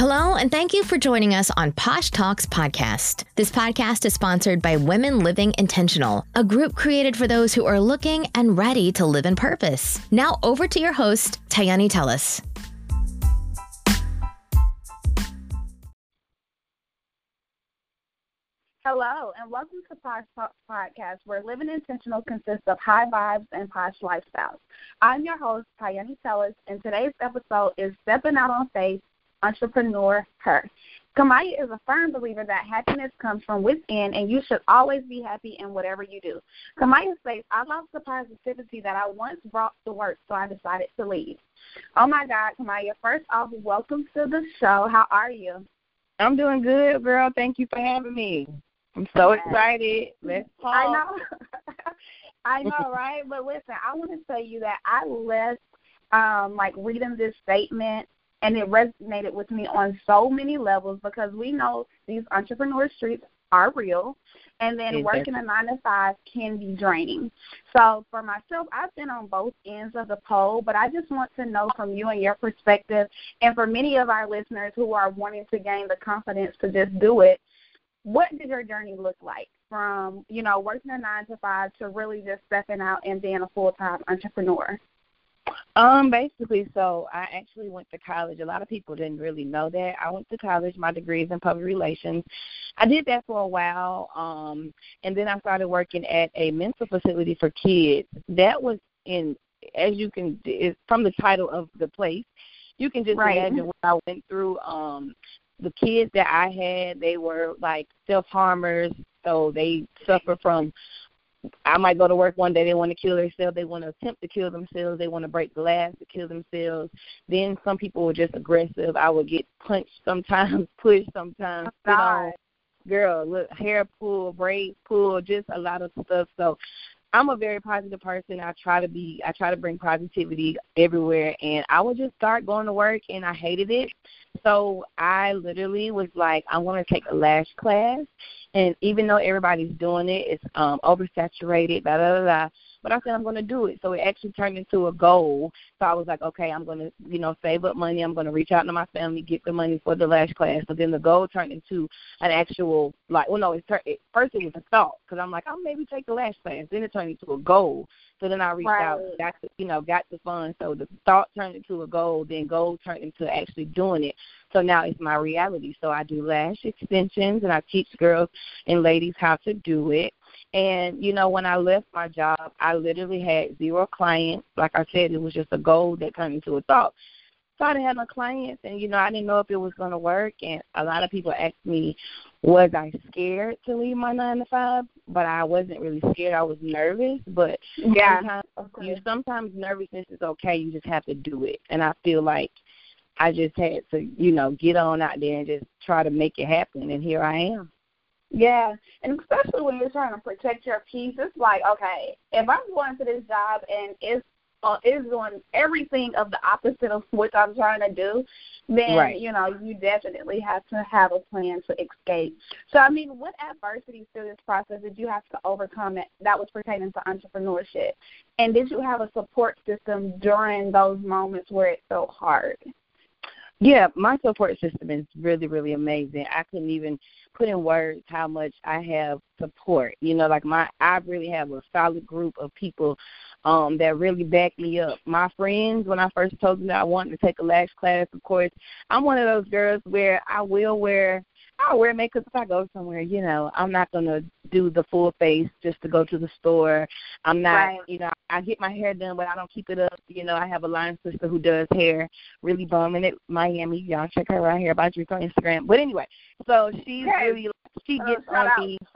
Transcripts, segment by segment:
Hello, and thank you for joining us on Posh Talks Podcast. This podcast is sponsored by Women Living Intentional, a group created for those who are looking and ready to live in purpose. Now, over to your host, Tayani Tellis. Hello, and welcome to Posh Talks Podcast, where living intentional consists of high vibes and posh lifestyles. I'm your host, Tayani Tellis, and today's episode is Stepping Out on Faith entrepreneur her. Kamaya is a firm believer that happiness comes from within and you should always be happy in whatever you do. Kamaya says, I lost the positivity that I once brought to work, so I decided to leave. Oh my God, Kamaya, first off, welcome to the show. How are you? I'm doing good, girl. Thank you for having me. I'm so excited. Let's talk. I know. I know, right? But listen, I want to tell you that I left um like reading this statement and it resonated with me on so many levels because we know these entrepreneur streets are real and then exactly. working a nine to five can be draining. So for myself, I've been on both ends of the pole, but I just want to know from you and your perspective, and for many of our listeners who are wanting to gain the confidence to just do it, what did your journey look like from you know working a nine to five to really just stepping out and being a full time entrepreneur? Um, basically, so I actually went to college. A lot of people didn't really know that. I went to college. My degree is in public relations. I did that for a while, um, and then I started working at a mental facility for kids. That was in, as you can, from the title of the place, you can just right. imagine what I went through. Um, the kids that I had, they were like self harmers, so they suffer from I might go to work one day, they want to kill themselves, they want to attempt to kill themselves, they want to break glass to kill themselves. Then some people were just aggressive. I would get punched sometimes, pushed sometimes, oh, know. Girl, look, hair pull, braid pull, just a lot of stuff. So I'm a very positive person. I try to be I try to bring positivity everywhere and I would just start going to work and I hated it. So I literally was like, I'm gonna take a lash class and even though everybody's doing it, it's um oversaturated, blah blah blah but I said I'm going to do it. So it actually turned into a goal. So I was like, okay, I'm going to, you know, save up money. I'm going to reach out to my family, get the money for the lash class. So then the goal turned into an actual, like, well, no, it, turned, it first it was a thought because I'm like, I'll maybe take the lash class. Then it turned into a goal. So then I reached right. out, got the, you know, got the funds. So the thought turned into a goal. Then goal turned into actually doing it. So now it's my reality. So I do lash extensions and I teach girls and ladies how to do it. And, you know, when I left my job, I literally had zero clients. Like I said, it was just a goal that turned into a thought. So I didn't have no clients, and, you know, I didn't know if it was going to work. And a lot of people asked me, was I scared to leave my 9 to 5? But I wasn't really scared. I was nervous. But yeah, sometimes, you, sometimes nervousness is okay. You just have to do it. And I feel like I just had to, you know, get on out there and just try to make it happen. And here I am. Yeah, and especially when you're trying to protect your peace, it's like, okay, if I'm going to this job and it's uh, is doing everything of the opposite of what I'm trying to do, then right. you know you definitely have to have a plan to escape. So, I mean, what adversities through this process did you have to overcome that, that was pertaining to entrepreneurship, and did you have a support system during those moments where it felt hard? Yeah, my support system is really, really amazing. I couldn't even put in words how much I have support. You know, like my I really have a solid group of people um that really back me up. My friends, when I first told them that I wanted to take a lash class, of course, I'm one of those girls where I will wear I'll wear makeup if I go somewhere. You know, I'm not gonna do the full face just to go to the store. I'm not, right. you know, I get my hair done, but I don't keep it up. You know, I have a line sister who does hair, really bumming it, Miami. Y'all check her out here about drink on Instagram. But anyway, so she's yes. really she uh, gets on out. me.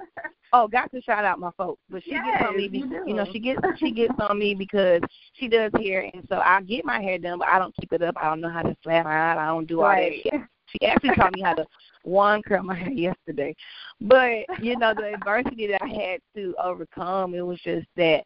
Oh, got to shout out my folks, but she yes, gets on me. Because, you, you know, she gets she gets on me because she does hair, and so I get my hair done, but I don't keep it up. I don't know how to flat iron. I don't do all right. that. She actually taught me how to one curl my hair yesterday. But, you know, the adversity that I had to overcome, it was just that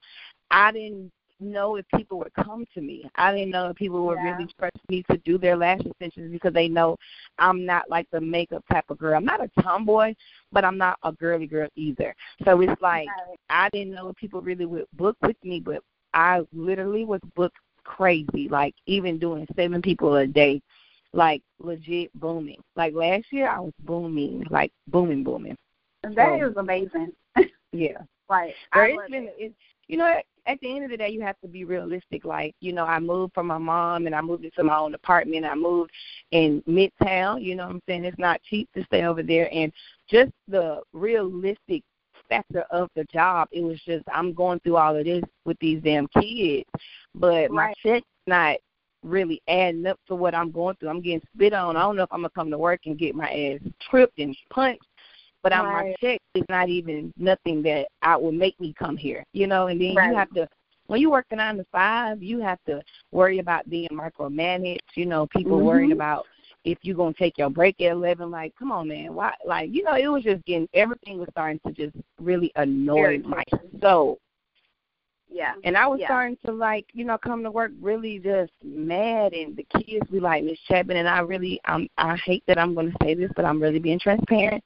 I didn't know if people would come to me. I didn't know if people would yeah. really trust me to do their lash extensions because they know I'm not like the makeup type of girl. I'm not a tomboy, but I'm not a girly girl either. So it's like right. I didn't know if people really would book with me, but I literally was booked crazy, like even doing seven people a day like legit booming. Like last year, I was booming, like booming, booming. That so, is amazing. yeah. Right. There, it's been, it's, you know, at the end of the day, you have to be realistic. Like, you know, I moved from my mom and I moved into my own apartment. I moved in Midtown. You know what I'm saying? It's not cheap to stay over there. And just the realistic factor of the job, it was just I'm going through all of this with these damn kids, but right. my check's not really adding up to what I'm going through. I'm getting spit on. I don't know if I'm gonna come to work and get my ass tripped and punched but right. my check is not even nothing that I would make me come here, you know. And then right. you have to, when you work a nine to five, you have to worry about being micromanaged. You know, people mm-hmm. worrying about if you're gonna take your break at eleven. Like, come on, man, why? Like, you know, it was just getting everything was starting to just really annoy my soul. Yeah. And I was yeah. starting to like, you know, come to work really just mad and the kids be like, Miss Chapman and I really um I hate that I'm gonna say this, but I'm really being transparent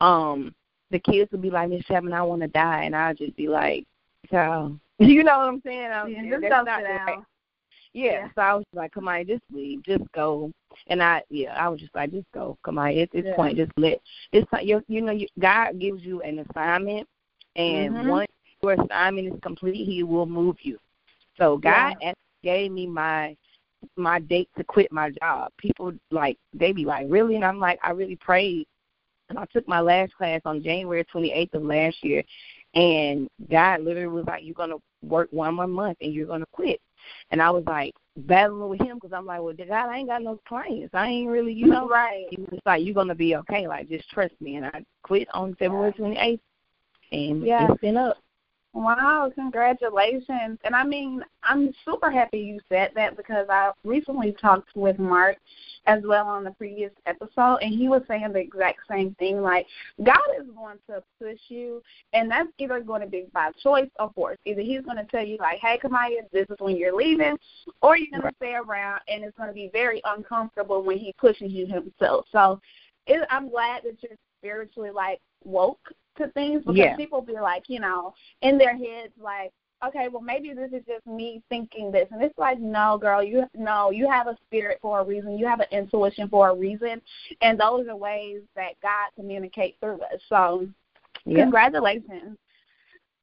um the kids would be like, Miss Chapman, I want to die, and I'd just be like, so you know what I'm saying? I'm, yeah, just that's not right. Yeah, yeah, so I was like, come on, just leave, just go. And I, yeah, I was just like, just go, come on. At this yeah. point, just let this. You, you know, you, God gives you an assignment, and mm-hmm. once your assignment is complete, He will move you. So God yeah. gave me my my date to quit my job. People like they be like, really, and I'm like, I really prayed and I took my last class on January 28th of last year, and God literally was like, "You're gonna work one more month and you're gonna quit." And I was like battling with him because I'm like, "Well, God, I ain't got no clients. I ain't really, you know." right. He was like, "You're gonna be okay. Like, just trust me." And I quit on February 28th, and yeah. it's been up. Wow, congratulations. And I mean, I'm super happy you said that because I recently talked with Mark as well on the previous episode and he was saying the exact same thing like God is going to push you and that's either going to be by choice or force. Either he's going to tell you like, "Hey, Kamaya, this is when you're leaving," or you're going to stay around and it's going to be very uncomfortable when he pushes you himself. So, it, I'm glad that you're spiritually like woke to things because yeah. people be like, you know, in their heads like, okay, well maybe this is just me thinking this, and it's like, no, girl, you no, you have a spirit for a reason, you have an intuition for a reason, and those are ways that God communicates through us. So, yeah. congratulations.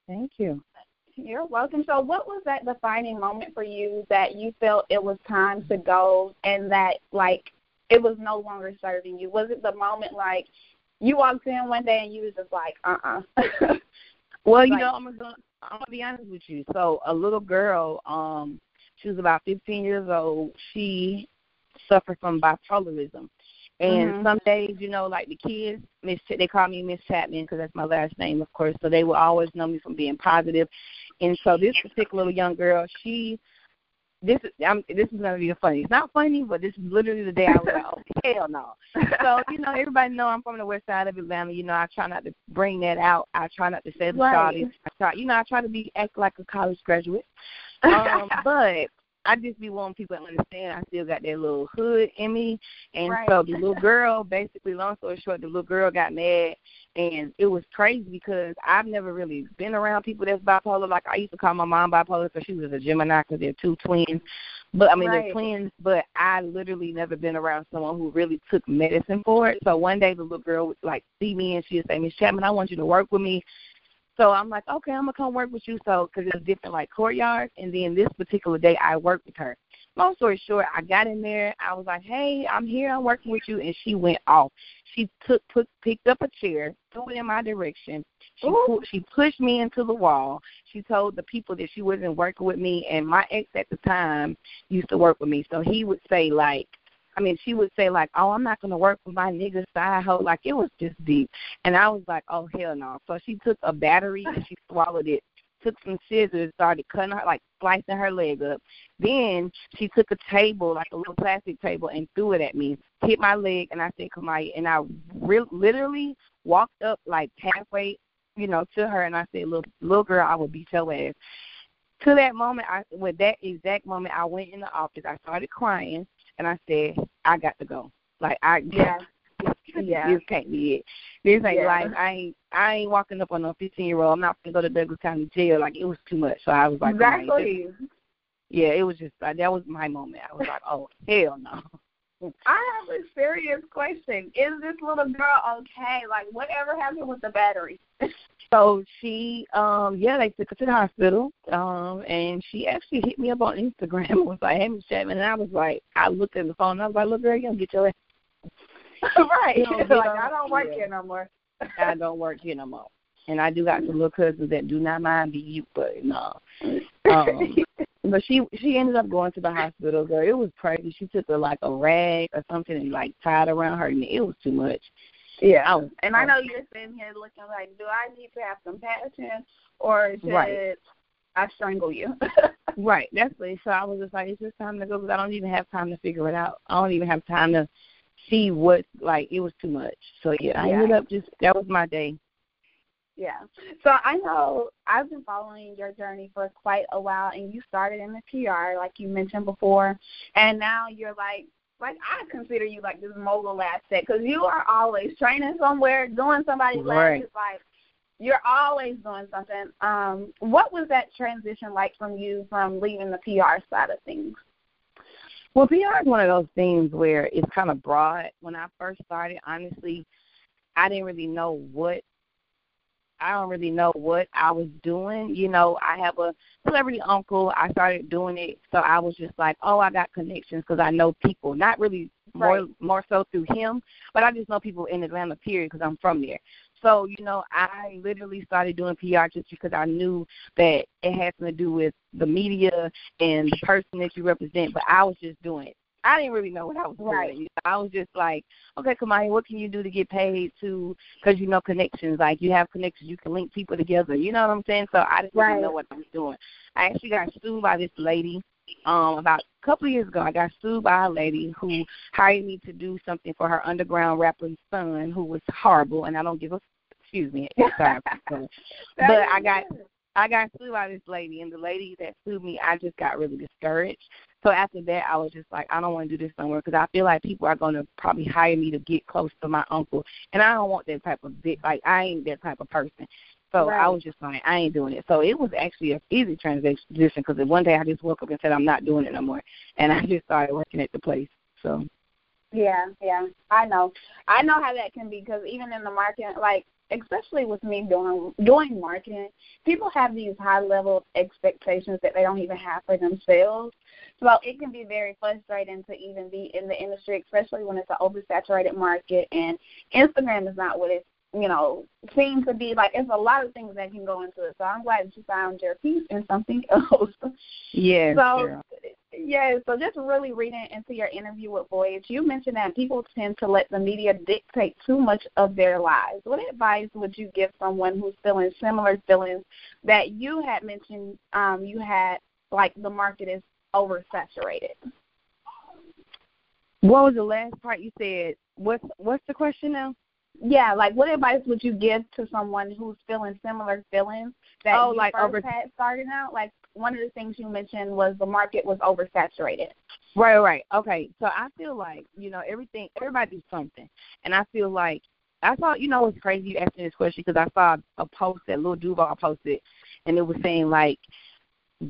Thank you. You're welcome. So, what was that defining moment for you that you felt it was time to go, and that like it was no longer serving you? Was it the moment like you walked in one day and you was just like, uh uh-uh. uh well, you like, know, I'm gonna I'm gonna be honest with you. So a little girl, um, she was about 15 years old. She suffered from bipolarism. And mm-hmm. some days, you know, like the kids, Miss, they call me Miss Chapman because that's my last name, of course. So they will always know me from being positive. And so this particular young girl, she this is I'm, this is gonna be funny. It's not funny, but this is literally the day I was like, oh hell no. So you know, everybody know I'm from the west side of Atlanta. You know, I try not to bring that out. I try not to say the right. I try, you know, I try to be act like a college graduate. Um, but I just be wanting people to understand I still got that little hood in me. And right. so the little girl, basically, long story short, the little girl got mad and it was crazy because I've never really been around people that's bipolar. Like I used to call my mom bipolar because she was a Gemini because they're two twins. But I mean right. they're twins. But I literally never been around someone who really took medicine for it. So one day the little girl would like see me and she would say, Miss Chapman, I want you to work with me. So I'm like, okay, I'm gonna come work with you. So because it's different like courtyards, and then this particular day I worked with her long story short, I got in there. I was like, "Hey, I'm here. I'm working with you," and she went off. She took put picked up a chair, threw it in my direction. She pulled, she pushed me into the wall. She told the people that she wasn't working with me, and my ex at the time used to work with me, so he would say like. I mean, she would say like, "Oh, I'm not gonna work with my nigga side hoe." Like it was just deep, and I was like, "Oh hell no!" So she took a battery and she swallowed it took some scissors, started cutting her, like slicing her leg up. Then she took a table, like a little plastic table, and threw it at me, hit my leg, and I said, "Kamaya," and I re- literally walked up like halfway, you know, to her, and I said, "Little little girl, I will beat your ass." To that moment, I with that exact moment, I went in the office. I started crying, and I said, "I got to go." Like I, yeah. yeah. this can't be it. This ain't yeah. life. I ain't I ain't walking up on a fifteen year old. I'm not gonna go to Douglas County Jail. Like it was too much. So I was like, exactly. yeah, it was just like that was my moment. I was like, oh hell no. I have a serious question. Is this little girl okay? Like, whatever happened with the battery? so she, um, yeah, they took her to the hospital, um, and she actually hit me up on Instagram and was like, "Hey, Miss Chapman," and I was like, I looked at the phone, and I was like, "Look, girl, you don't get your ass." right. You like I don't work yeah. here no more. I don't work here no more. And I do got some little cousins that do not mind being you, but no. Um, but she she ended up going to the hospital. Girl, it was crazy. She took a like a rag or something and like tied around her neck. It was too much. Yeah, was, and I oh. know you're sitting here looking like, do I need to have compassion or should right. I strangle you? right. That's. So I was just like, it's just time to go because I don't even have time to figure it out. I don't even have time to see what like it was too much. So yeah, I yeah. ended up just that was my day. Yeah. So I know I've been following your journey for quite a while and you started in the PR like you mentioned before and now you're like like I consider you like this mogul asset because you are always training somewhere, doing somebody's right. Like you're always doing something. Um, what was that transition like from you from leaving the PR side of things? Well, PR is one of those things where it's kind of broad. When I first started, honestly, I didn't really know what I don't really know what I was doing. You know, I have a celebrity uncle. I started doing it, so I was just like, oh, I got connections because I know people. Not really more right. more so through him, but I just know people in Atlanta, period, because I'm from there. So, you know, I literally started doing PR just because I knew that it had something to do with the media and the person that you represent, but I was just doing it. I didn't really know what I was right. doing. I was just like, okay, Kamaya, what can you do to get paid to? Because you know connections, like you have connections, you can link people together. You know what I'm saying? So I didn't right. really know what I was doing. I actually got sued by this lady um about a couple of years ago. I got sued by a lady who hired me to do something for her underground rapper's son, who was horrible, and I don't give a excuse me. Sorry, but I got I got sued by this lady, and the lady that sued me, I just got really discouraged. So after that, I was just like, I don't want to do this somewhere because I feel like people are going to probably hire me to get close to my uncle, and I don't want that type of bit. Like I ain't that type of person. So right. I was just like, I ain't doing it. So it was actually a easy transition because one day I just woke up and said I'm not doing it no more, and I just started working at the place. So. Yeah, yeah, I know. I know how that can be because even in the market, like especially with me doing doing marketing, people have these high level expectations that they don't even have for themselves. So it can be very frustrating to even be in the industry, especially when it's an oversaturated market and Instagram is not what it's you know, seems to be like it's a lot of things that can go into it. So I'm glad that you found your piece in something else. Yeah. So yeah, so just really reading into your interview with Voyage, you mentioned that people tend to let the media dictate too much of their lives. What advice would you give someone who's feeling similar feelings that you had mentioned um, you had, like the market is oversaturated? What was the last part you said? What's what's the question now? Yeah, like what advice would you give to someone who's feeling similar feelings that oh, you like first over- had starting out? Like one of the things you mentioned was the market was oversaturated. Right, right. Okay. So I feel like, you know, everything everybody do something. And I feel like I saw you know it's crazy you asking this question because I saw a post that Lil Duval posted and it was saying like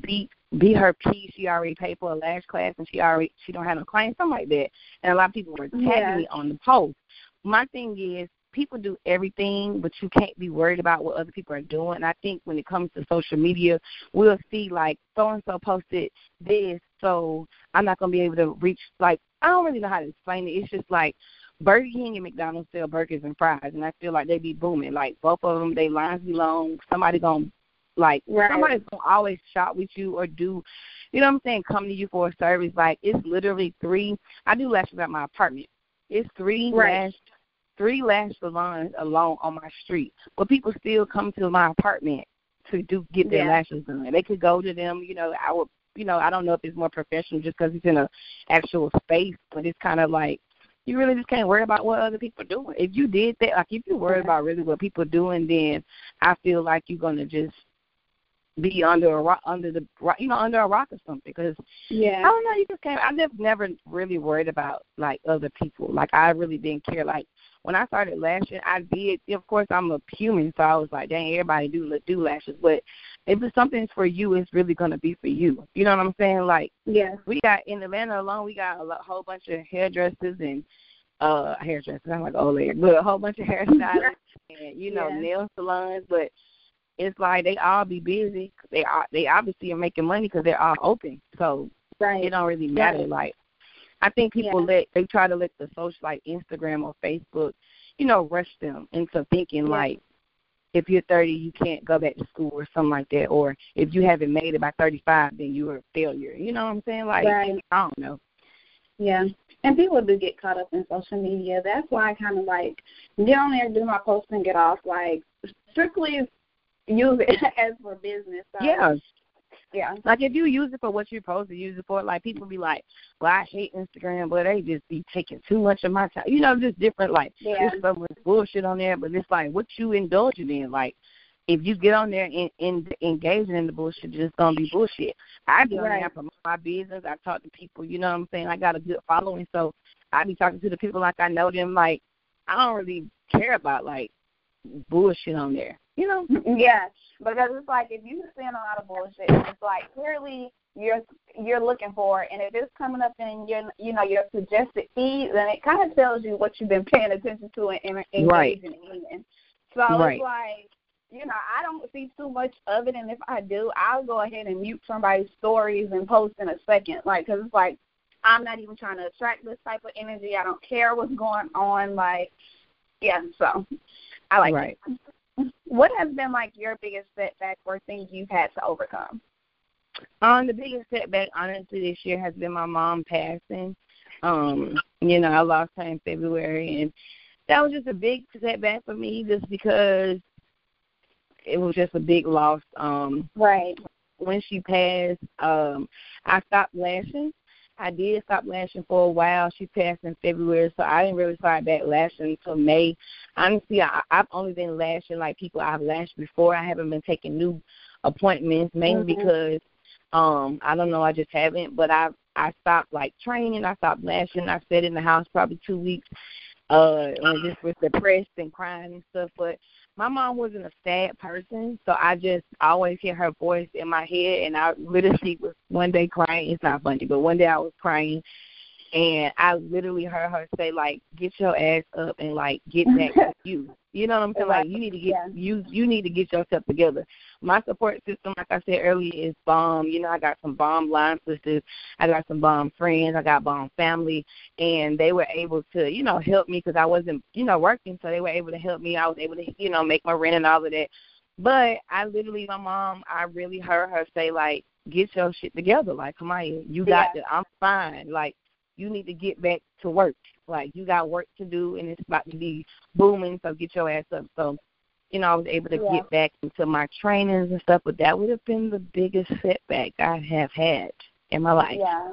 beat beat her piece. She already paid for a lash class and she already she don't have no clients, something like that. And a lot of people were tagging yeah. me on the post. My thing is people do everything, but you can't be worried about what other people are doing. And I think when it comes to social media, we'll see like so and so posted this, so I'm not gonna be able to reach. Like I don't really know how to explain it. It's just like Burger King and McDonald's sell burgers and fries, and I feel like they be booming. Like both of them, they lines be long. Somebody gonna like right. somebody's gonna always shop with you or do, you know what I'm saying? Come to you for a service. Like it's literally three. I do lashes at my apartment. It's three right. lash three lash salons alone on my street, but people still come to my apartment to do get their yeah. lashes done. They could go to them. You know, I would. You know, I don't know if it's more professional just because it's in a actual space, but it's kind of like you really just can't worry about what other people are doing. If you did that, like if you worry about really what people are doing, then I feel like you're gonna just be under a rock, under the you know under a rock or something. Because yeah, I don't know. You just can't. I just never really worried about like other people. Like I really didn't care. Like when I started lashing, I did. Of course, I'm a human, so I was like, dang, everybody do do lashes. But if it's something for you, it's really gonna be for you. You know what I'm saying? Like, yeah, we got in Atlanta alone, we got a whole bunch of hairdressers and uh hairdressers. I'm like old lady, but a whole bunch of hairstylists and you know Yeah. nail salons. But it's like they all be busy. They are they obviously are making money because they're all open. So right. it don't really matter. Right. Like I think people Yeah. let they try to let the social like Instagram or Facebook, you know, rush them into thinking Yeah. like if you're 30, you can't go back to school or something like that, or if you haven't made it by 35, then you're a failure. You know what I'm saying? Like Right. I don't know. Yeah. And people do get caught up in social media. That's why I kind of like get on there, do my post, and get off. Like strictly use it as for business. So, Yeah, Yeah. like if you use it for what you're supposed to use it for, like people be like, "Well, I hate Instagram, but they just be taking too much of my time." You know, just different. Like Yeah. there's so much bullshit on there, but it's like what you indulging in. Like if you get on there and, and engaging in the bullshit, it's just gonna be bullshit. I be on there, I promote my business. I talk to people. You know what I'm saying? I got a good following, so I be talking to the people like I know them. Like I don't really care about like bullshit on there. You know? Yeah, because it's like if you're seeing a lot of bullshit, it's like clearly you're you're looking for, it, and if it's coming up in your you know your suggested feed, then it kind of tells you what you've been paying attention to and, engaging Right. in. So Right. it's like you know I don't see too much of it, and if I do, I'll go ahead and mute somebody's stories and post in a second, like because it's like I'm not even trying to attract this type of energy. I don't care what's going on, like yeah. So I like right. it. What has been like your biggest setback or things you've had to overcome? Um, the biggest setback, honestly, this year has been my mom passing. Um, you know, I lost her in February, and that was just a big setback for me, just because it was just a big loss. Um, Right. when she passed, um, I stopped lashing. I did stop lashing for a while. She passed in February, so I didn't really start back lashing until May. Honestly, I, I've only been lashing like people I've lashed before. I haven't been taking new appointments, mainly Mhm. because um, I don't know, I just haven't. But I I stopped like training. I stopped lashing. I sat in the house probably two weeks, uh, and just was depressed and crying and stuff. But my mom wasn't a sad person, so I just always hear her voice in my head, and I literally was one day crying. It's not funny, but one day I was crying, and I literally heard her say like, "Get your ass up and like get back to you." You know what I'm saying? Like you need to get Yeah. you you need to get yourself together. My support system, like I said earlier, is bomb. You know, I got some bomb line sisters, I got some bomb friends, I got bomb family, and they were able to, you know, help me because I wasn't, you know, working, so they were able to help me. I was able to, you know, make my rent and all of that. But I literally, my mom, I really heard her say like, "Get your shit together." Like, come on, you got Yeah. it. I'm fine. Like, you need to get back to work. Like, you got work to do, and it's about to be booming. So get your ass up. So, you know, I was able to Yeah. get back into my trainings and stuff. But that would have been the biggest setback I have had in my life. Yeah.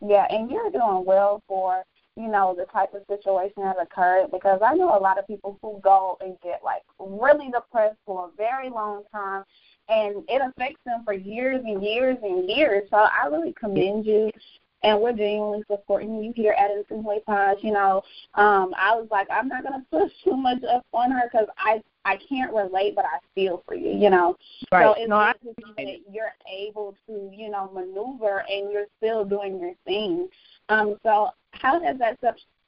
Yeah, and you're doing well for, you know, the type of situation that occurred because I know a lot of people who go and get like really depressed for a very long time and it affects them for years and years and years. So I really commend you and we're genuinely supporting you here at Instant Way Pod. You know, um, I was like, I'm not gonna push too much up on her because I I can't relate, but I feel for you. You know, Right. so it's no, I that you're able to, you know, maneuver and you're still doing your thing. Um, so how has that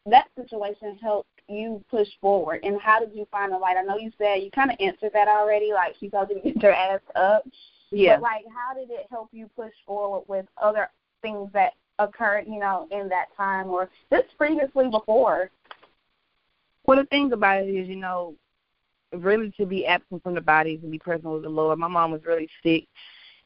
that situation helped you push forward and how did you find the light? I know you said you kinda answered that already, like she told you to get your ass up. yeah. But like how did it help you push forward with other things that occurred, you know, in that time or just previously before? Well, the thing about it is, you know, really to be absent from the body, to be present with the Lord. My mom was really sick,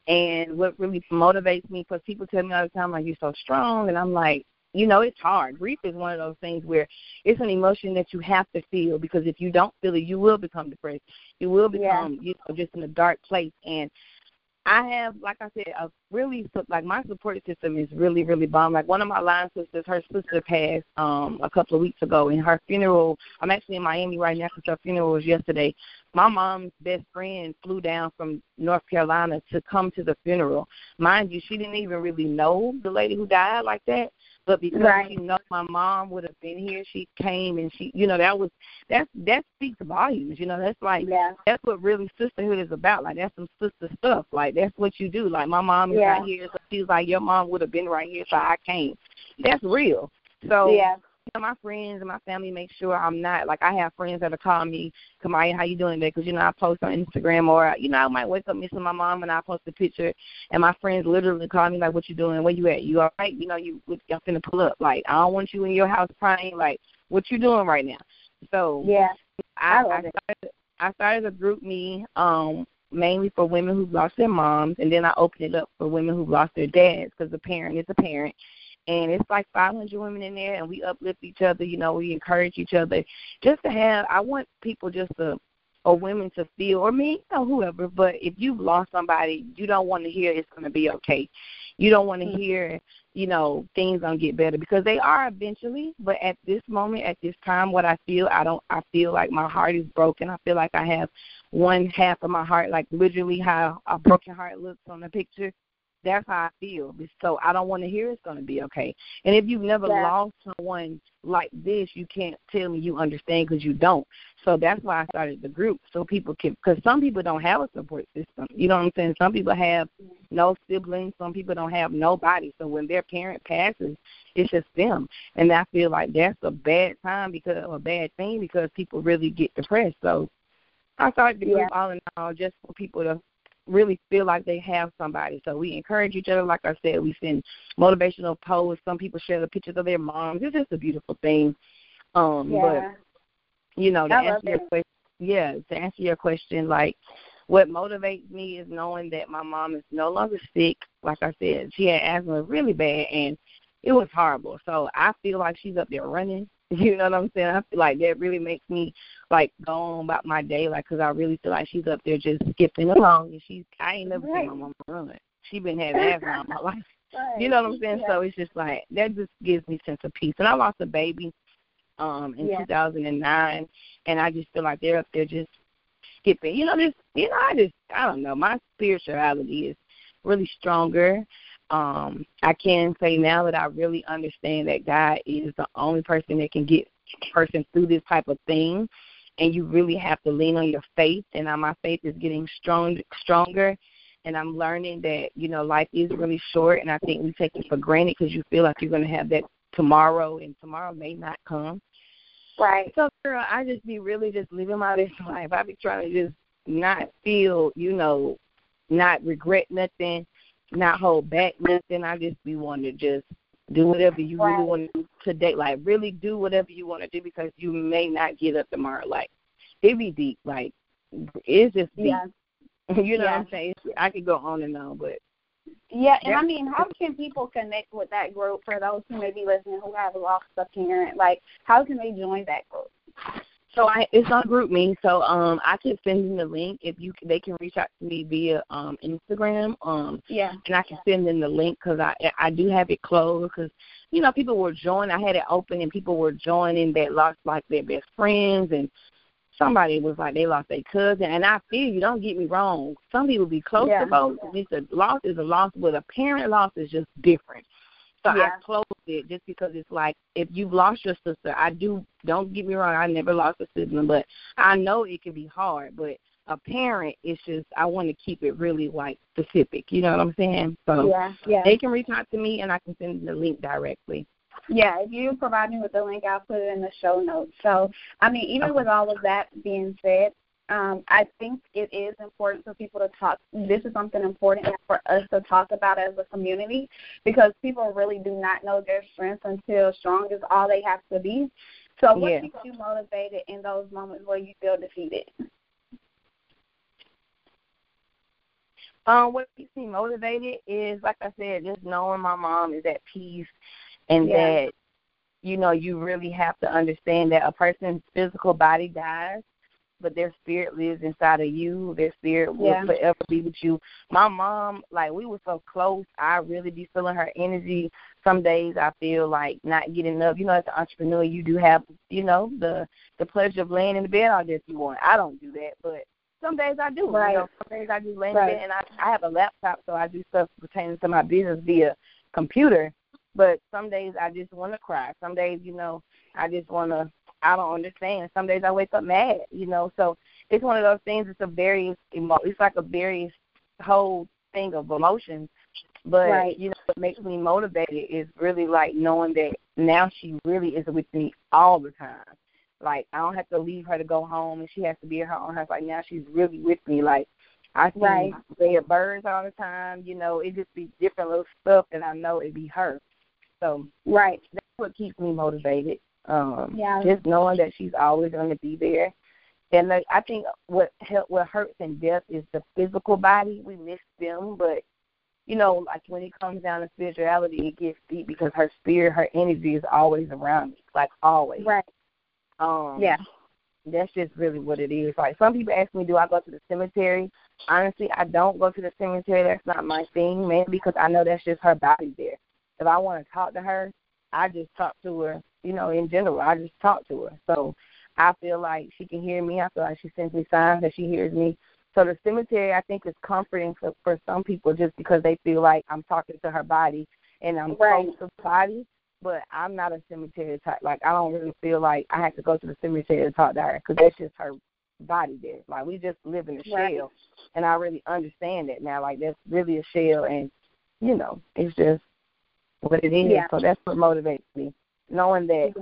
and what really motivates me, because people tell me all the time, like, you're so strong, and I'm like, you know, it's hard. Grief is one of those things where it's an emotion that you have to feel because if you don't feel it, you will become depressed. You will Yeah. become, you know, just in a dark place. And I have, like I said, a really like my support system is really really bomb. Like one of my line sisters, her sister passed um a couple of weeks ago, and her funeral. I'm actually in Miami right now because her funeral was yesterday. My mom's best friend flew down from North Carolina to come to the funeral. Mind you, she didn't even really know the lady who died like that. But because right. she know my mom would have been here, she came and she, you know, that was that that speaks volumes. You know, that's like yeah. that's what really sisterhood is about. Like that's some sister stuff. Like that's what you do. Like my mom is yeah. right here, so she's like your mom would have been right here, so I came. That's real. So yeah know, my friends and my family make sure I'm not like I have friends that'll call me, Kamaya, how you doing today? Because you know I post on Instagram or you know I might wake up missing my mom and I post a picture, and my friends literally call me like, "What you doing? Where you at? You all right? You know you y'all finna pull up. Like I don't want you in your house crying. Like what you doing right now?" So yeah, I, I, I started I started a GroupMe um mainly for women who've lost their moms, and then I opened it up for women who've lost their dads because the parent is a parent, and it's like 500 women in there, and we uplift each other. You know, we encourage each other. Just to have, I want people just to, or women to feel, or me, you know, whoever. But if you've lost somebody, you don't want to hear it's going to be okay. You don't want to mm-hmm. hear, you know, things gonna get better because they are eventually. But at this moment, at this time, what I feel, I don't. I feel like my heart is broken. I feel like I have one half of my heart, like literally how a broken heart looks on the picture that's how I feel. So I don't want to hear it's going to be okay. And if you've never yeah. lost someone like this, you can't tell me you understand because you don't. So that's why I started the group so people can, because some people don't have a support system. You know what I'm saying? Some people have no siblings. Some people don't have nobody. So when their parent passes, it's just them. And I feel like that's a bad time because of a bad thing because people really get depressed. So I started the group yeah. all in all just for people to really feel like they have somebody. So we encourage each other. Like I said, we send motivational posts. Some people share the pictures of their moms. It's just a beautiful thing. Um, yeah. But you know, to I answer your question, yeah, to answer your question, like what motivates me is knowing that my mom is no longer sick. Like I said, she had asthma really bad, and it was horrible. So I feel like she's up there running. You know what I'm saying? I feel like that really makes me like go on about my day, like, cause I really feel like she's up there just skipping along, and she's I ain't never right. seen my mama run. She been having asthma all my life. Right. You know what I'm saying? Yeah. So it's just like that just gives me sense of peace. And I lost a baby um in yeah. 2009, and I just feel like they're up there just skipping. You know, just you know, I just I don't know. My spirituality is really stronger um, I can say now that I really understand that God is the only person that can get a person through this type of thing, and you really have to lean on your faith. And now my faith is getting strong, stronger, and I'm learning that you know life is really short, and I think we take it for granted because you feel like you're going to have that tomorrow, and tomorrow may not come. Right. So, girl, I just be really just living my best life. I be trying to just not feel, you know, not regret nothing not hold back nothing. I just be wanting to just do whatever you right. really want to do today. Like really do whatever you want to do because you may not get up tomorrow. Like it be deep. Like it's just deep. Yeah. you know yeah. what I'm saying? I could go on and on, but yeah, and I mean, how can people connect with that group for those who may be listening who have lost a parent? Like, how can they join that group? So I it's on GroupMe. So um I can send them the link if you they can reach out to me via um Instagram. Um yeah. And I can send them the link because I I do have it closed because you know people were joining. I had it open and people were joining that lost like their best friends and somebody was like they lost their cousin and I feel you don't get me wrong. Some people be close yeah. to both. It's a loss is a loss, but a parent loss is just different. So yeah. I closed it just because it's like if you've lost your sister, I do. Don't get me wrong, I never lost a sibling, but I know it can be hard. But a parent, it's just I want to keep it really like specific. You know what I'm saying? So yeah, yeah. They can reach out to me, and I can send them the link directly. Yeah, if you provide me with the link, I'll put it in the show notes. So, I mean, even okay. with all of that being said, um, I think it is important for people to talk. This is something important for us to talk about as a community because people really do not know their strengths until strong is all they have to be. So, what yeah. keeps you motivated in those moments where you feel defeated? Um, what keeps me motivated is, like I said, just knowing my mom is at peace, and yeah. that you know you really have to understand that a person's physical body dies, but their spirit lives inside of you. Their spirit will Yeah. forever be with you. My mom, like we were so close. I really be feeling her energy. Some days I feel like not getting up. You know, as an entrepreneur, you do have, you know, the the pleasure of laying in the bed all day if you want. I don't do that, but some days I do. Right. You know, some days I just lay in Right. the bed and I I have a laptop, so I do stuff pertaining to my business via computer. But some days I just want to cry. Some days, you know, I just want to. I don't understand. Some days I wake up mad. You know, so it's one of those things. It's a very emo. It's like a very whole thing of emotions. But Right. you know, what makes me motivated is really like knowing that now she really is with me all the time. Like I don't have to leave her to go home, and she has to be at her own house. Like now she's really with me. Like I see Right. have birds all the time. You know, it just be different little stuff, and I know it be her. So Right. that's what keeps me motivated. Um, Yeah. just knowing that she's always going to be there. And like, I think what help, what hurts in death is the physical body. We miss them, but you know, like when it comes down to spirituality, it gets deep because her spirit, her energy is always around me, like always. Right. Um, Yeah. that's just really what it is. Like some people ask me, do I go to the cemetery? Honestly, I don't go to the cemetery. That's not my thing, man, because I know that's just her body there. If I want to talk to her, I just talk to her. You know, in general, I just talk to her. So I feel like she can hear me. I feel like she sends me signs that she hears me. So the cemetery, I think, is comforting for for some people just because they feel like I'm talking to her body and I'm Right. close to the body. But I'm not a cemetery type. Like I don't really feel like I have to go to the cemetery to talk to her because that's just her body there. Like we just live in a Right. shell, and I really understand that now. Like that's really a shell, and you know, it's just what it is. Yeah. So that's what motivates me, knowing that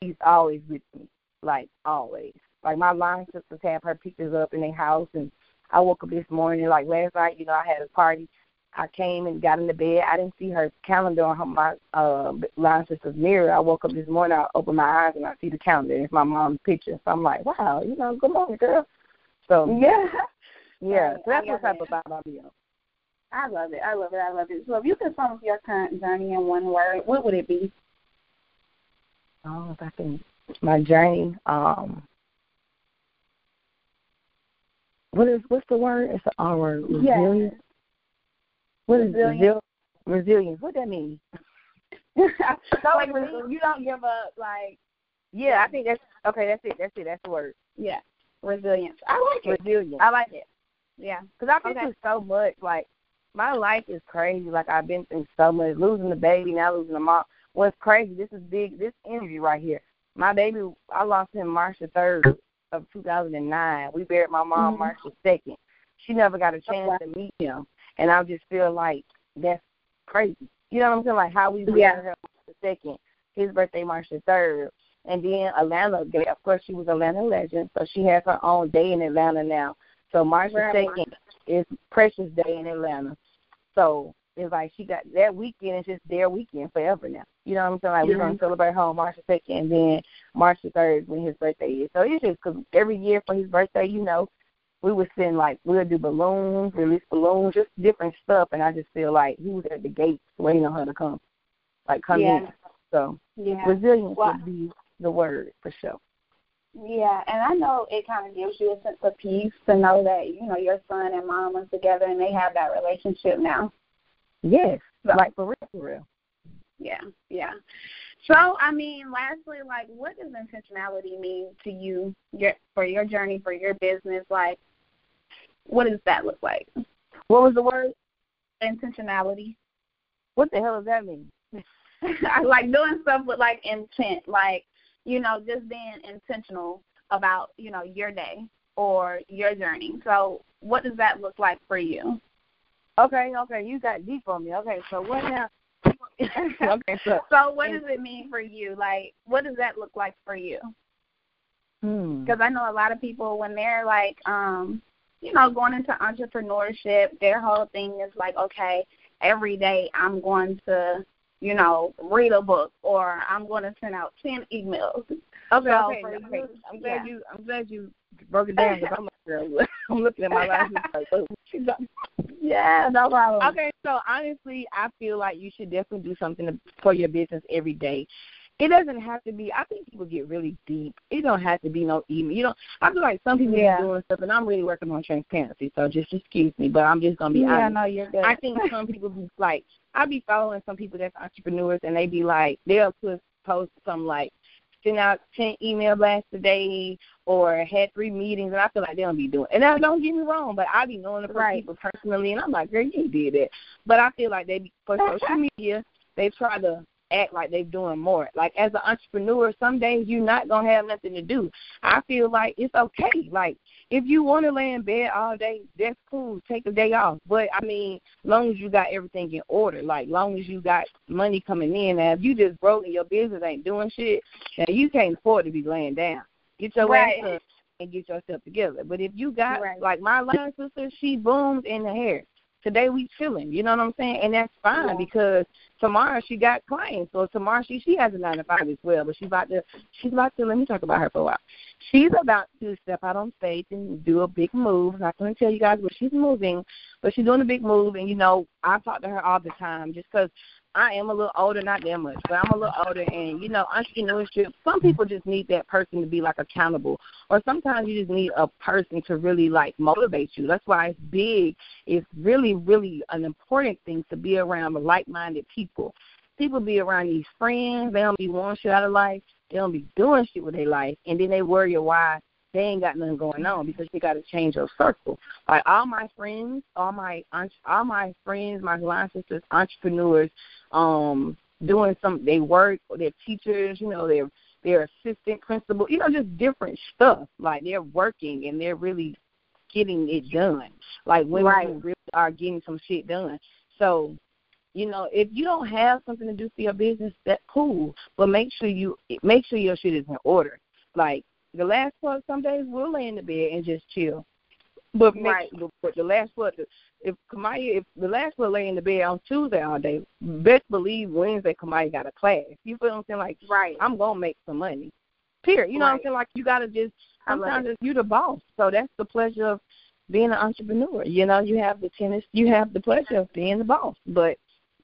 she's always with me, like always. Like my line sisters have her pictures up in their house, and I woke up this morning, like last night, you know, I had a party. I came and got in the bed. I didn't see her calendar on her, my uh, line sister's mirror. I woke up this morning, I opened my eyes, and I see the calendar. It's my mom's picture. So I'm like, wow, you know, good morning, girl. So Yeah. yeah, so that's what type of vibe be on. I love it. I love it. I love it. So if you could sum up your current journey in one word, what would it be? Oh, if I can, my journey. Um, what is what's the word? It's the R word. Resilience. What is Resilience. resil- resilience? What does that mean? like you don't give up. Like Yeah, I think that's okay. That's it. That's it. That's the word. yeah, resilience. I like it. Resilience. I like it. Yeah. Because I've been Okay. through so much. Like my life is crazy. Like I've been through so much. Losing the baby, now losing the mom. What's crazy? This is big. This interview right here. My baby, I lost him March the third of 2009. We buried my mom Mhm. March the second. She never got a chance wow. to meet him, and I just feel like that's crazy. You know what I'm saying? Like how we buried Yeah. her March the second. His birthday March the third. And then Atlanta, of course, she was Atlanta legend, so she has her own day in Atlanta now. So March the second is Precious Day in Atlanta. So it's like she got that weekend is just their weekend forever now. You know what I'm saying? Like we're gonna celebrate home March the second, and then March the third when his birthday is. So it's just because every year for his birthday, you know, we would send like we'll do balloons, release balloons, just different stuff, and I just feel like he was at the gates waiting on her to come, like come Yeah. in. So Yeah. resilience Well- would be the word for sure. Yeah, and I know it kind of gives you a sense of peace to know that you know your son and mom are together and they have that relationship now. Yes, So- like for real, for real. Yeah, yeah. So, I mean, lastly, like, what does intentionality mean to you your, for your journey, for your business? Like, what does that look like? What was the word? Intentionality. What the hell does that mean? I like doing stuff with like intent, like you know, just being intentional about you know your day or your journey. So, what does that look like for you? Okay, okay, you got deep on me. Okay, so what now? okay, so So, what does it mean for you? Like, what does that look like for you? hmm. because I know a lot of people when they're like, um, you know, going into entrepreneurship, their whole thing is like, okay, every day I'm going to, you know, read a book or I'm going to send out ten emails. Okay, So okay, okay. you, I'm glad yeah. you. I'm glad you broke it down because I'm like, girl, I'm looking at my life. like, oh, she's not- Yeah, no problem. okay, so honestly, I feel like you should definitely do something for your business every day. it doesn't have to be. I think people get really deep. It don't have to be no email. You know, I feel like some people yeah. are doing stuff, and I'm really working on transparency. So just excuse me, but I'm just gonna be yeah, honest. no, you're good. I think some people be like, I be following some people that's entrepreneurs, and they be like, they'll put post some like send out ten email blasts a day or had three meetings and I feel like they don't be doing and now don't get me wrong, but I be knowing the right. people personally and I'm like, Girl, you did it. But I feel like they be for social media they try to act like they're doing more. Like as an entrepreneur, some days you're not gonna have nothing to do. I feel like it's okay. Like if you want to lay in bed all day, that's cool. Take a day off. But I mean, as long as you got everything in order, like long as you got money coming in. Now if you just broke and your business ain't doing shit, then you can't afford to be laying down. Get your right. ass up and get yourself together. But if you got right. like my line sister, she booms in the hair. Today we chilling, you know what I'm saying? And that's fine yeah. because tomorrow she got clients. So tomorrow she she has a nine to five as well, but she's about to she's about to let me talk about her for a while. She's about to step out on stage and do a big move. I'm not gonna tell you guys where she's moving, but she's doing a big move and you know, I talk to her all the time just because I am a little older, not that much, but I'm a little older, and you know, entrepreneurship. Some people just need that person to be like accountable, or sometimes you just need a person to really like motivate you. That's why it's big. It's really, really an important thing to be around like-minded people. People be around these friends. They don't be wanting shit out of life. They don't be doing shit with their life, and then they worry why they ain't got nothing going on because they got to change your circle. Like all my friends, all my all my friends, my line sisters, entrepreneurs, um, doing some they work, or they're teachers, you know, they're they're assistant principal, you know, just different stuff. Like they're working and they're really getting it done. Like women right. really are getting some shit done. So you know, if you don't have something to do for your business, that's cool. But make sure you make sure your shit is in order. Like the last part, some days we'll lay in the bed and just chill. But make, right. but the last part, if Kamaya, if the last one lay in the bed on Tuesday all day, best believe Wednesday Kamaya got a class. You feel what I'm saying? Like, right, I'm gonna make some money. Period. You know right. what I'm saying? Like, you gotta just sometimes you the boss. So that's the pleasure of being an entrepreneur. You know, you have the tennis, you have the pleasure of being the boss. But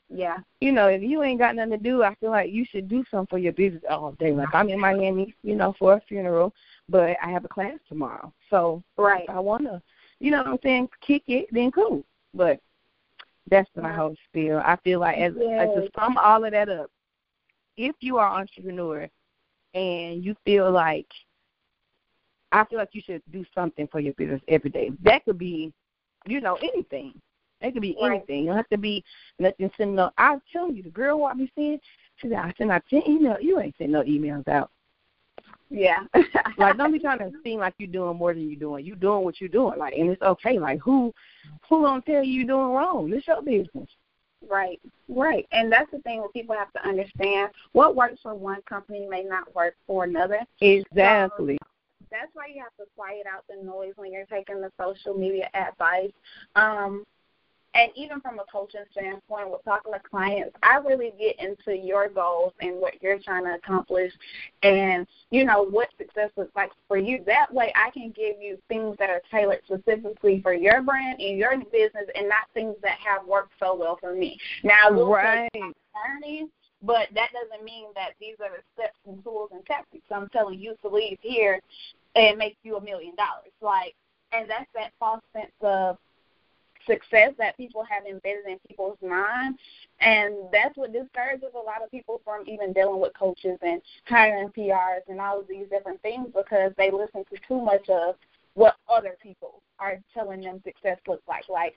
yeah, you know, if you ain't got nothing to do, I feel like you should do something for your business all day. Like I'm in Miami, you know, for a funeral, but I have a class tomorrow. So right, if I wanna, you know what I'm saying, kick it, then cool. But that's my whole spiel. I feel like as, as to Yes. sum all of that up, if you are an entrepreneur and you feel like I feel like you should do something for your business every day. That could be, you know, anything. It could be Right. anything. You don't have to be nothing sending no I'm telling you, the girl what I be seeing, she said, I send out ten emails. You ain't sending no emails out. yeah. Like don't be trying to seem like you're doing more than you're doing. You doing what you're doing. Like and it's okay. Like who who gonna tell you you're doing wrong? It's your business. Right, right. And that's the thing that people have to understand. What works for one company may not work for another. Exactly. That's why you have to quiet out the noise when you're taking the social media advice. Um, and even from a coaching standpoint, with talking to clients, I really get into your goals and what you're trying to accomplish, and you know what success looks like for you. That way, I can give you things that are tailored specifically for your brand and your business, and not things that have worked so well for me. Now, we'll Right. journey, but that doesn't mean that these are the steps and tools and tactics I'm telling you to leave here and make you a million dollars. Like, and that's that false sense of success that people have embedded in people's minds, and that's what discourages a lot of people from even dealing with coaches and hiring PRs and all of these different things because they listen to too much of what other people are telling them success looks like. Like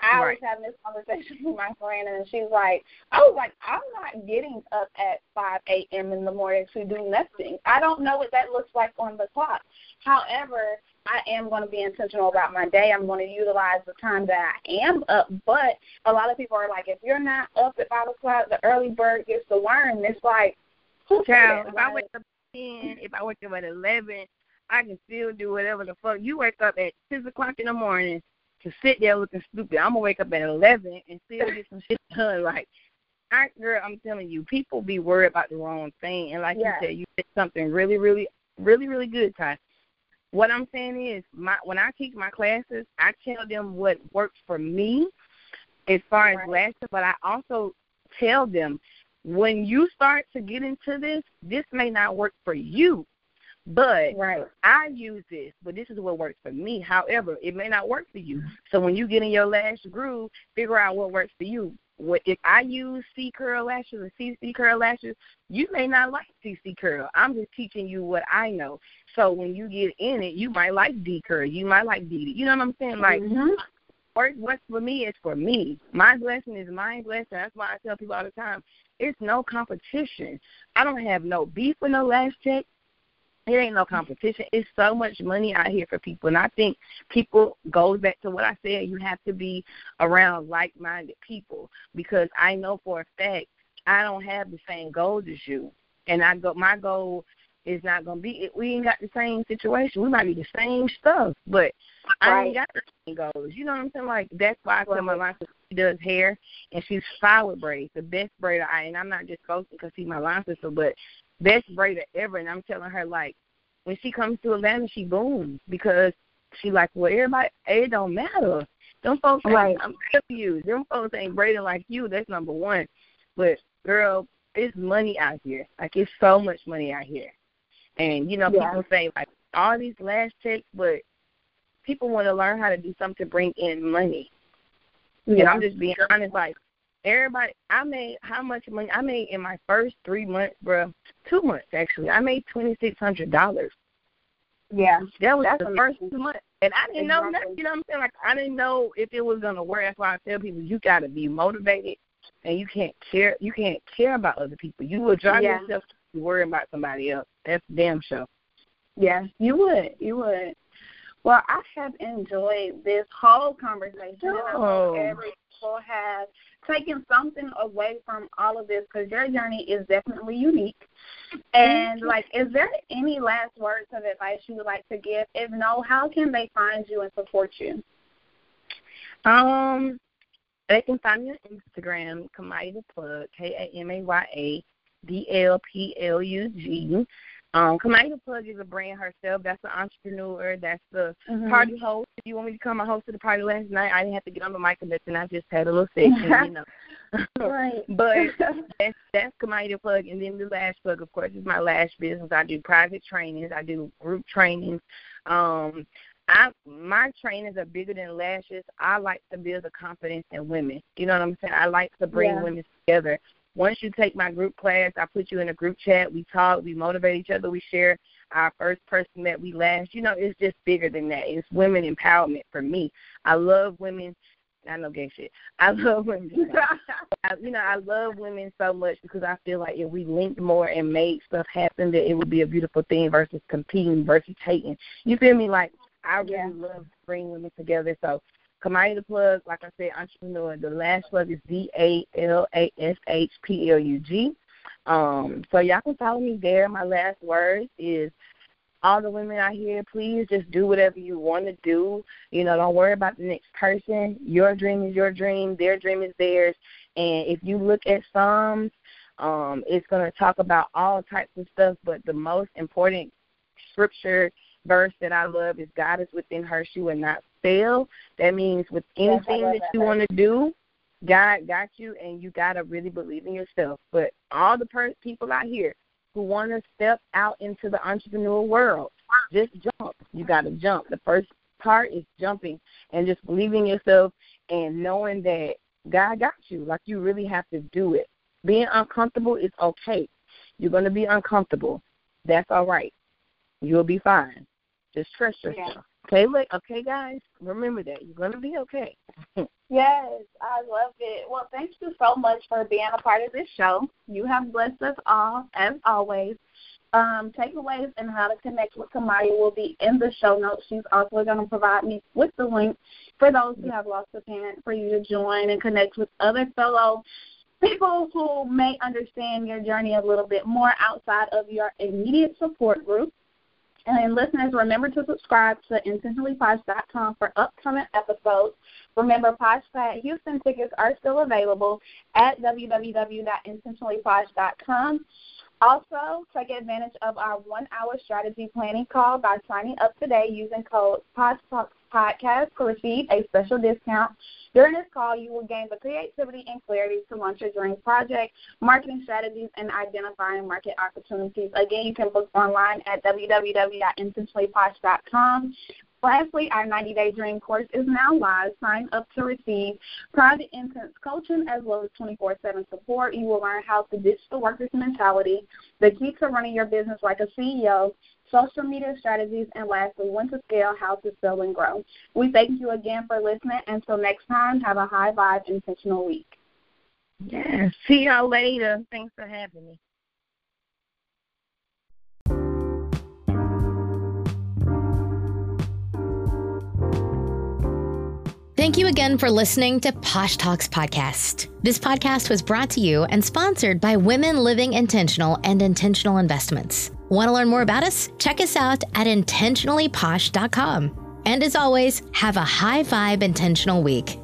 I was Right. having this conversation with my friend, and she's like, I was like, I'm not getting up at 5 a.m. in the morning to do nothing. I don't know what that looks like on the clock. However, I am going to be intentional about my day. I'm going to utilize the time that I am up. But a lot of people are like, if you're not up at 5 o'clock, the early bird gets the worm. It's like, who Child, that? if I wake up at ten, if I wake up at eleven, I can still do whatever the fuck. You wake up at six o'clock in the morning to sit there looking stupid. I'm gonna wake up at eleven and still get some shit done. Like, I girl, I'm telling you, people be worried about the wrong thing. And like Yeah. you said, you said something really, really, really, really good, Ty. What I'm saying is, my when I teach my classes, I tell them what works for me as far as Right. lasting, but I also tell them when you start to get into this, this may not work for you. But right. I use this, but this is what works for me. However, it may not work for you. So when you get in your lash groove, figure out what works for you. What if I use C curl lashes or CC curl lashes, you may not like CC curl. I'm just teaching you what I know. So when you get in it, you might like D curl, you might like D. You know what I'm saying? Like mm-hmm. work what's for me is for me. My blessing is my blessing. That's why I tell people all the time, it's no competition. I don't have no beef with no lash tech. It ain't no competition. It's so much money out here for people, and I think people goes back to what I said. You have to be around like-minded people because I know for a fact I don't have the same goals as you, and I go. My goal is not gonna be. We ain't got the same situation. We might be the same stuff, but right. I ain't got the same goals. You know what I'm saying? Like that's why I tell my life she does hair and she's fine with braids, the best braider I. And I'm not just posting because she's my line sister, but best braider ever. And I'm telling her like when she comes to Atlanta, she booms because she like, well, everybody, it don't matter. Them folks, right. I'm telling you, them folks ain't braiding like you. That's number one. But girl, it's money out here. Like it's so much money out here. And you know, yeah. people say like all these lash techs, but people want to learn how to do something to bring in money. Yeah. And I'm just being honest, like everybody I made how much money I made in my first three months, bro. Two months actually. I made twenty six hundred dollars. Yeah. That was the amazing. first two months. And I didn't exactly. know nothing, you know what I'm saying? Like I didn't know if it was gonna work. That's why I tell people you gotta be motivated and you can't care you can't care about other people. You will drive yeah. yourself to worry about somebody else. That's damn sure. Yeah, you would. You would. Well, I have enjoyed this whole conversation. Oh. Every people have taken something away from all of this because your journey is definitely unique. And like, is there any last words of advice you would like to give? If no, how can they find you and support you? Um, they can find me on Instagram, Kamaya the Plug, K A M A Y A D L P L U G. Um, Kamaya Plug is a brand herself. That's the entrepreneur. That's the mm-hmm. party host. If you want me to come, host hosted a party last night. I didn't have to get on the mic and nothing. I just had a little session, you know. right. but that's that's Kamaya Plug, and then the Lash Plug, of course, is my lash business. I do private trainings. I do group trainings. Um, I my trainings are bigger than lashes. I like to build the confidence in women. You know what I'm saying? I like to bring yeah. women together once you take my group class, I put you in a group chat. We talk, we motivate each other, we share our first person that we last. You know, it's just bigger than that. It's women empowerment for me. I love women. I know gay shit. I love women. I, you know, I love women so much because I feel like if we linked more and made stuff happen, that it would be a beautiful thing versus competing versus hating. You feel me? Like I really yeah. love bringing women together. So Kamaya the Plug, like I said, entrepreneur. The Lash Plug is D A L A S H P L U G. Um, so y'all can follow me there. My last words is all the women out here, please just do whatever you want to do. You know, don't worry about the next person. Your dream is your dream. Their dream is theirs. And if you look at Psalms, um, it's going to talk about all types of stuff, but the most important scripture verse that I love is God is within her, she will not fail. That means with anything that, you want to do, God got you, and you gotta really believe in yourself. But all the per- people out here who want to step out into the entrepreneurial world, just jump. You gotta jump. The first part is jumping and just believing yourself and knowing that God got you. Like you really have to do it. Being uncomfortable is okay. You're gonna be uncomfortable. That's all right. You'll be fine. Just trust yourself. Okay, look, okay, guys, remember that you're gonna be okay. yes, I love it. Well, thank you so much for being a part of this show. You have blessed us all, as always. Um, takeaways and how to connect with Kamaya will be in the show notes. She's also going to provide me with the link for those who have lost a parent for you to join and connect with other fellow people who may understand your journey a little bit more outside of your immediate support group. And listeners, remember to subscribe to intentionallyposh.com for upcoming episodes. Remember, Posh Houston tickets are still available at www.intentionallyposh.com. Also, take advantage of our one hour strategy planning call by signing up today using code podcast to receive a special discount. During this call, you will gain the creativity and clarity to launch your dream project, marketing strategies, and identifying market opportunities. Again, you can book online at www.intentionallyposh.com. Lastly, our 90 Day Dream course is now live. Sign up to receive private intense coaching as well as 24 7 support. You will learn how to ditch the worker's mentality, the key to running your business like a CEO, social media strategies, and lastly, when to scale, how to sell and grow. We thank you again for listening. Until next time, have a high vibe, intentional week. Yeah. See y'all later. Thanks for having me. Thank you again for listening to Posh Talks Podcast. This podcast was brought to you and sponsored by Women Living Intentional and Intentional Investments. Want to learn more about us? Check us out at intentionallyposh.com. And as always, have a high vibe intentional week.